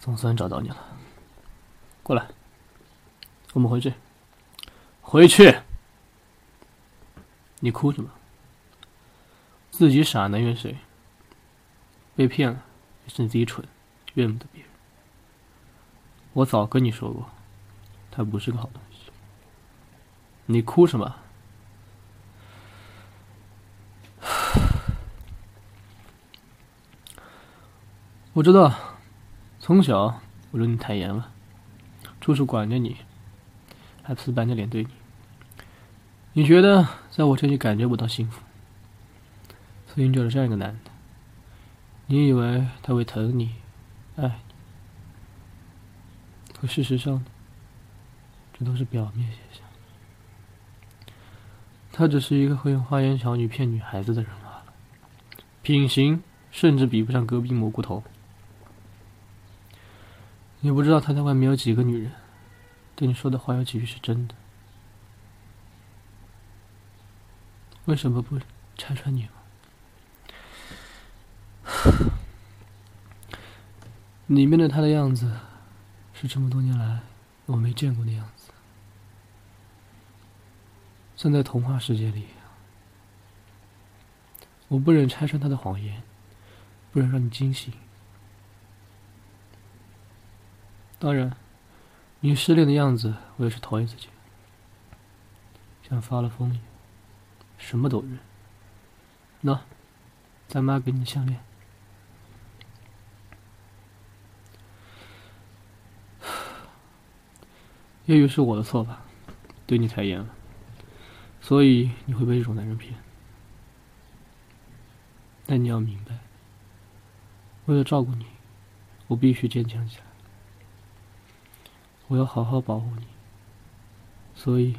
总算找到你了，过来，我们回去。回去！你哭什么？自己傻能怨谁？被骗了也是你自己蠢，怨不得别人。我早跟你说过，他不是个好东西。你哭什么？我知道，从小我对你太严了，处处管着你，还死板着脸对你。你觉得在我这里感觉不到幸福，所以你找了这样一个男的。你以为他会疼你、爱你，可事实上，这都是表面现象。他只是一个会用花言巧语骗女孩子的人罢了，品行甚至比不上隔壁蘑菇头。你不知道他在外面有几个女人，对你说的话有几句是真的。为什么不拆穿你吗？里面的他的样子，是这么多年来我没见过的样子。像在童话世界里，我不忍拆穿他的谎言，不忍让你惊醒。当然，你失恋的样子，我也是头一次见，像发了疯一样。什么都认。喏，咱妈给你的项链。也许是我的错吧，对你太严了，所以你会被这种男人骗。但你要明白，为了照顾你，我必须坚强起来。我要好好保护你，所以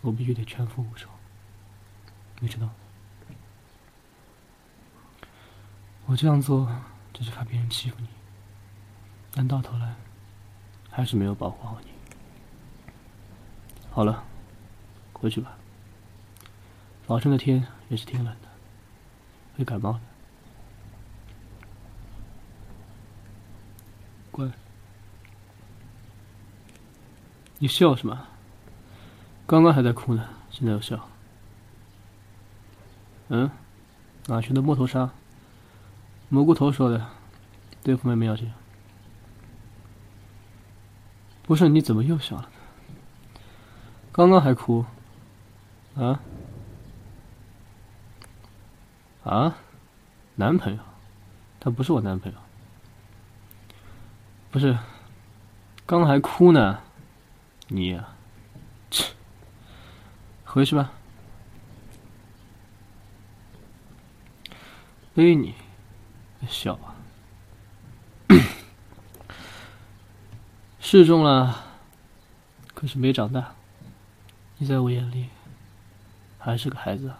我必须得全副武装。你知道，我这样做只是怕别人欺负你，但到头来还是没有保护好你。好了，回去吧。早晨的天也是挺冷的，会感冒的。乖，你笑什么？刚刚还在哭呢，现在又笑。嗯，哪去的木头沙？蘑菇头说的，对付妹妹要紧。不是你怎么又笑了？刚刚还哭，啊？啊？男朋友？他不是我男朋友。不是，刚还哭呢，你呀，切，回去吧。背你，小啊，是中了，可是没长大。你在我眼里还是个孩子。